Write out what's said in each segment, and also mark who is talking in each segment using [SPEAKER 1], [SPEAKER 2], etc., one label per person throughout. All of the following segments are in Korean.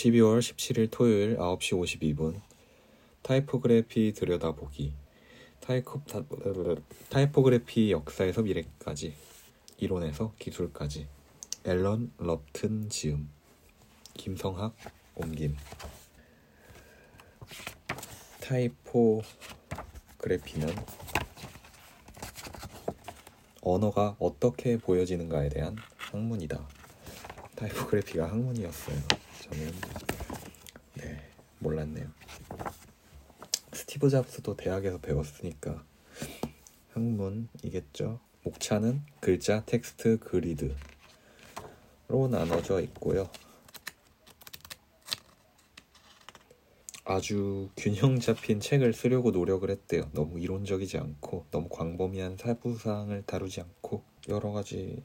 [SPEAKER 1] 12월 17일 토요일 9시 52분. 타이포그래피 들여다보기. 타이코, 타, 타이포그래피 역사에서 미래까지. 이론에서 기술까지. 엘런 럽튼 지음. 김성학 옮김. 타이포그래피는 언어가 어떻게 보여지는가에 대한 학문이다. 타이포그래피가 학문이었어요. 저는 네 몰랐네요. 스티브 잡스도 대학에서 배웠으니까 학문이겠죠. 목차는 글자, 텍스트, 그리드로 나눠져 있고요. 아주 균형 잡힌 책을 쓰려고 노력을 했대요. 너무 이론적이지 않고 너무 광범위한 세부사항을 다루지 않고 여러 가지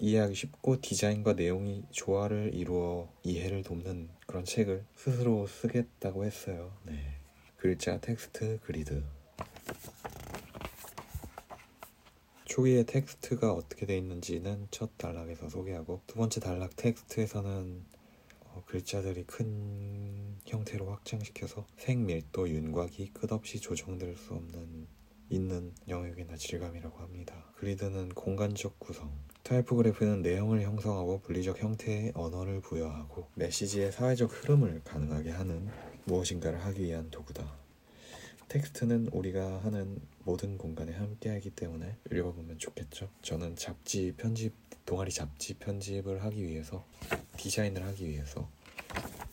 [SPEAKER 1] 이해하기 쉽고 디자인과 내용이 조화를 이루어 이해를 돕는 그런 책을 스스로 쓰겠다고 했어요. 네. 글자, 텍스트, 그리드. 초기에 텍스트가 어떻게 되어 있는지는 첫 단락에서 소개하고 두 번째 단락 텍스트에서는 어, 글자들이 큰 형태로 확장시켜서 색 밀도, 윤곽이 끝없이 조정될 수 없는 있는 영역이나 질감이라고 합니다. 그리드는 공간적 구성, 타이포그래피는 내용을 형성하고 물리적 형태의 언어를 부여하고 메시지의 사회적 흐름을 가능하게 하는 무엇인가를 하기 위한 도구다. 텍스트는 우리가 하는 모든 공간에 함께하기 때문에 읽어보면 좋겠죠. 저는 잡지 편집 동아리 잡지 편집을 하기 위해서 디자인을 하기 위해서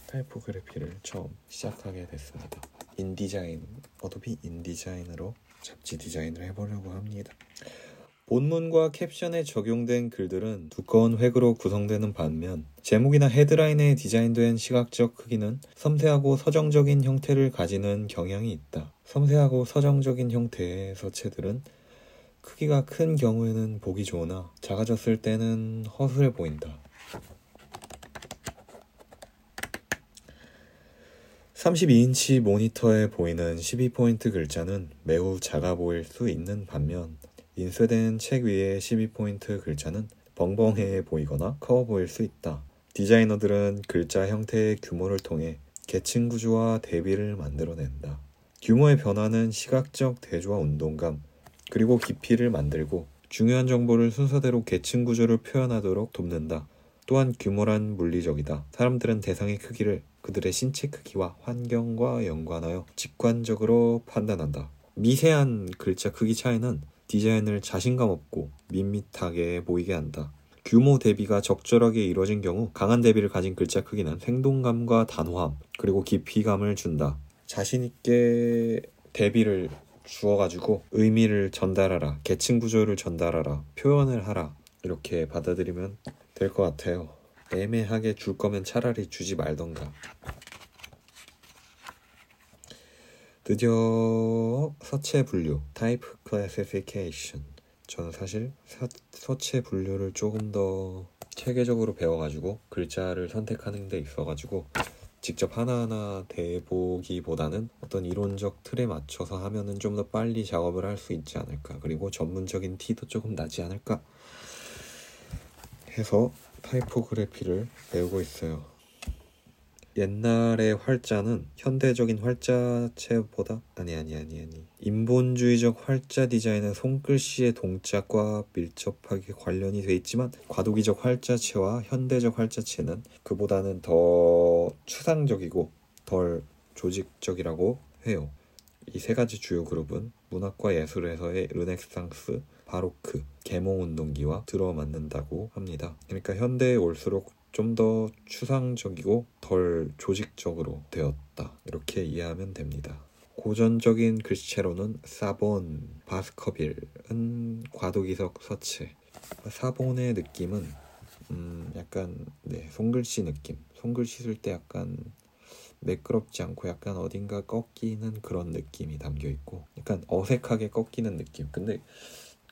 [SPEAKER 1] 타이포그래피를 처음 시작하게 됐습니다. 인디자인 어도비 인디자인으로 잡지 디자인을 해보려고 합니다. 본문과 캡션에 적용된 글들은 두꺼운 획으로 구성되는 반면 제목이나 헤드라인에 디자인된 시각적 크기는 섬세하고 서정적인 형태를 가지는 경향이 있다. 섬세하고 서정적인 형태의 서체들은 크기가 큰 경우에는 보기 좋으나 작아졌을 때는 허술해 보인다. 32인치 모니터에 보이는 12포인트 글자는 매우 작아 보일 수 있는 반면 인쇄된 책 위의 12포인트 글자는 벙벙해 보이거나 커 보일 수 있다. 디자이너들은 글자 형태의 규모를 통해 계층 구조와 대비를 만들어낸다. 규모의 변화는 시각적 대조와 운동감, 그리고 깊이를 만들고 중요한 정보를 순서대로 계층 구조를 표현하도록 돕는다. 또한 규모란 물리적이다. 사람들은 대상의 크기를 그들의 신체 크기와 환경과 연관하여 직관적으로 판단한다. 미세한 글자 크기 차이는 디자인을 자신감 없고 밋밋하게 보이게 한다. 규모 대비가 적절하게 이루어진 경우 강한 대비를 가진 글자 크기는 생동감과 단호함 그리고 깊이감을 준다. 자신 있게 대비를 주어가지고 의미를 전달하라, 계층 구조를 전달하라, 표현을 하라 이렇게 받아들이면 될 것 같아요. 애매하게 줄 거면 차라리 주지 말던가. 드디어 서체 분류, type classification. 저는 사실 서, 서체 분류를 조금 더 체계적으로 배워가지고 글자를 선택하는 데 있어가지고 직접 하나하나 대보기보다는 어떤 이론적 틀에 맞춰서 하면은 좀 더 빨리 작업을 할 수 있지 않을까. 그리고 전문적인 티도 조금 나지 않을까 해서 타이포그래피를 배우고 있어요. 옛날의 활자는 현대적인 활자체보다 아니 아니 아니 아니 인본주의적 활자 디자인은 손글씨의 동작과 밀접하게 관련이 돼 있지만 과도기적 활자체와 현대적 활자체는 그보다는 더 추상적이고 덜 조직적이라고 해요. 이 세 가지 주요 그룹은 문학과 예술에서의 르네상스, 바로크, 계몽운동기와 들어맞는다고 합니다. 그러니까 현대에 올수록 좀 더 추상적이고 덜 조직적으로 되었다. 이렇게 이해하면 됩니다. 고전적인 글씨체로는 사본, 바스커빌은 과도기석 서체. 사본의 느낌은 음 약간 네 손글씨 느낌. 손글씨 쓸때 약간 매끄럽지 않고 약간 어딘가 꺾이는 그런 느낌이 담겨 있고 약간 어색하게 꺾이는 느낌. 근데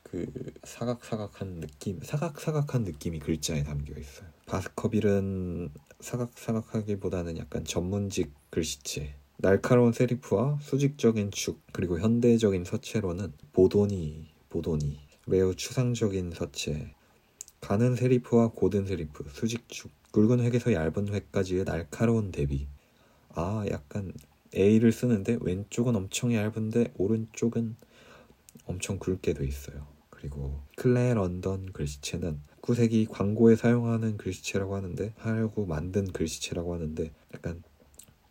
[SPEAKER 1] 그 사각사각한 느낌, 사각사각한 느낌이 글자에 담겨 있어요. 바스커빌은 사각사각하기보다는 약간 전문직 글씨체. 날카로운 세리프와 수직적인 축 그리고 현대적인 서체로는 보도니 보도니 매우 추상적인 서체 가는 세리프와 고든 세리프 수직축 굵은 획에서 얇은 획까지의 날카로운 대비. 아, 약간 A를 쓰는데 왼쪽은 엄청 얇은데 오른쪽은 엄청 굵게 돼 있어요. 그리고 클레 런던 글씨체는 19세기 광고에 사용하는 글씨체라고 하는데 하려고 만든 글씨체라고 하는데 약간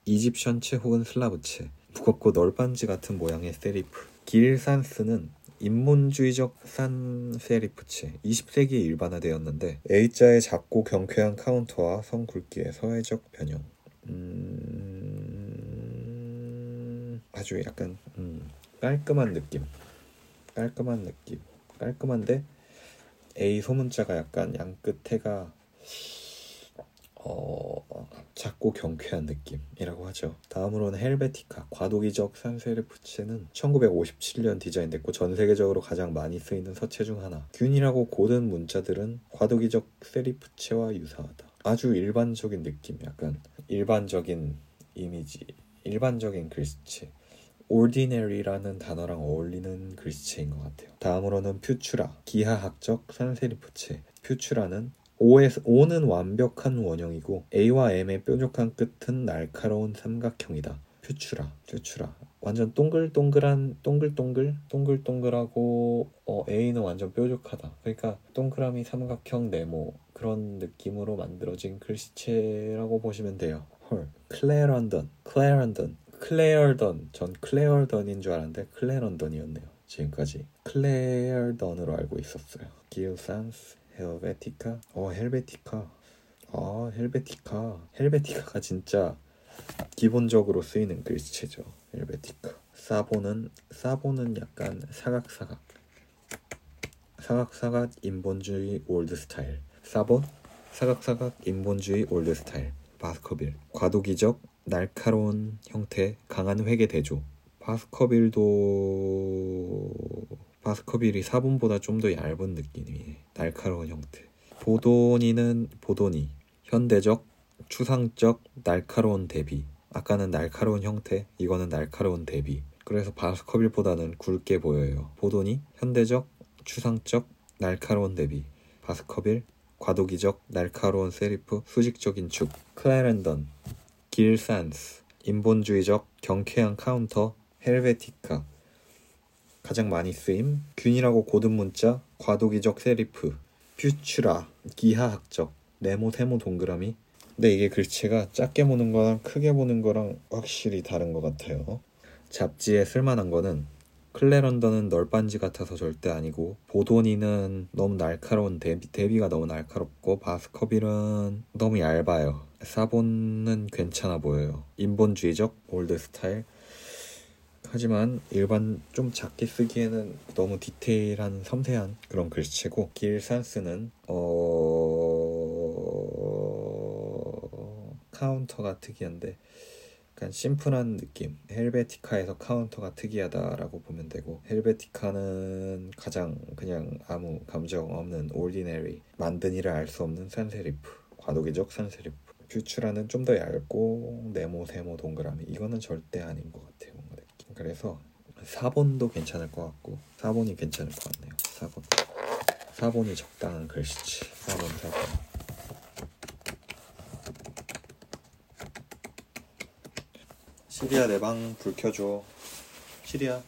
[SPEAKER 1] 이집션체 혹은 슬라브체 무겁고 널빤지 같은 모양의 세리프 길산스는 인문주의적 산 세리프체 20세기에 일반화되었는데 A자의 작고 경쾌한 카운터와 성 굵기의 서해적 변형 음... 아주 약간 음, 깔끔한 느낌 깔끔한 느낌 깔끔한데 A 소문자가 약간 양 끝에가 어, 작고 경쾌한 느낌이라고 하죠. 다음으로는 헬베티카, 과도기적 산세리프체는 1957년 디자인됐고 전 세계적으로 가장 많이 쓰이는 서체 중 하나. 균일하고 곧은 문자들은 과도기적 세리프체와 유사하다. 아주 일반적인 느낌, 약간 일반적인 이미지, 일반적인 글씨체. Ordinary라는 단어랑 어울리는 글씨체인 것 같아요. 다음으로는 퓨추라, 기하학적 산세리프체. 퓨추라는 O에서, O는 완벽한 원형이고 A와 M의 뾰족한 끝은 날카로운 삼각형이다. 퓨추라, 퓨추라. 완전 동글동글한 동글동글 동글동글하고 어, A는 완전 뾰족하다. 그러니까 동그라미 삼각형 네모 그런 느낌으로 만들어진 글씨체라고 보시면 돼요. 헐, 클레런던, 클레런던, 클레어던. 전 클레어던인 줄 알았는데 클레런던이었네요. 지금까지 클레어던으로 알고 있었어요. 길 산스 헬베티카 어 헬베티카 아 Helvetica Helvetica가 진짜 기본적으로 쓰이는 글씨체죠. Helvetica Sabon은 Sabon은 약간 사각사각. 사각사각 인본주의 old style Sabon? 사각사각 인본주의 old style Baskerville 과도기적 날카로운 형태 강한 획의 대조 Baskerville도 Baskerville이 Sabon보다 좀 더 얇은 느낌이 날카로운 형태. Bodoni는 Bodoni 현대적 추상적 날카로운 대비. 아까는 날카로운 형태, 이거는 날카로운 대비. 그래서 Baskerville보다는 굵게 보여요. Bodoni 현대적 추상적 날카로운 대비. Baskerville 과도기적 날카로운 세리프 수직적인 축. Clarendon Gill Sans 인본주의적 경쾌한 카운터 Helvetica. 가장 많이 쓰임 균일하고 곧은 문자 과도기적 세리프 Futura 기하학적 네모 세모 동그라미. 근데 이게 글씨가 작게 보는 거랑 크게 보는 거랑 확실히 다른 것 같아요. 잡지에 쓸만한 거는 Clarendon은 널빤지 같아서 절대 아니고 Bodoni는 너무 날카로운 대비, 대비가 너무 날카롭고 Baskerville은 너무 얇아요 Sabon은 괜찮아 보여요. 인본주의적 old style. 하지만 일반 좀 작게 쓰기에는 너무 디테일한 섬세한 그런 글씨체고 Gill Sans는 어... 카운터가 특이한데 약간 심플한 느낌. Helvetica에서 카운터가 특이하다라고 보면 되고 Helvetica는 가장 그냥 아무 감정 없는 ordinary 만든 이를 알 수 없는 산세리프. 과도기적 산세리프 Futura는 좀 더 얇고 네모 세모 동그라미 이거는 절대 아닌 것 같아요 그래서 4번도 괜찮을 것 같고 4번이 괜찮을 것 같네요 4번 4번이 적당한 글씨체 4번 4번 시리아 내 방 불 켜줘. 시리아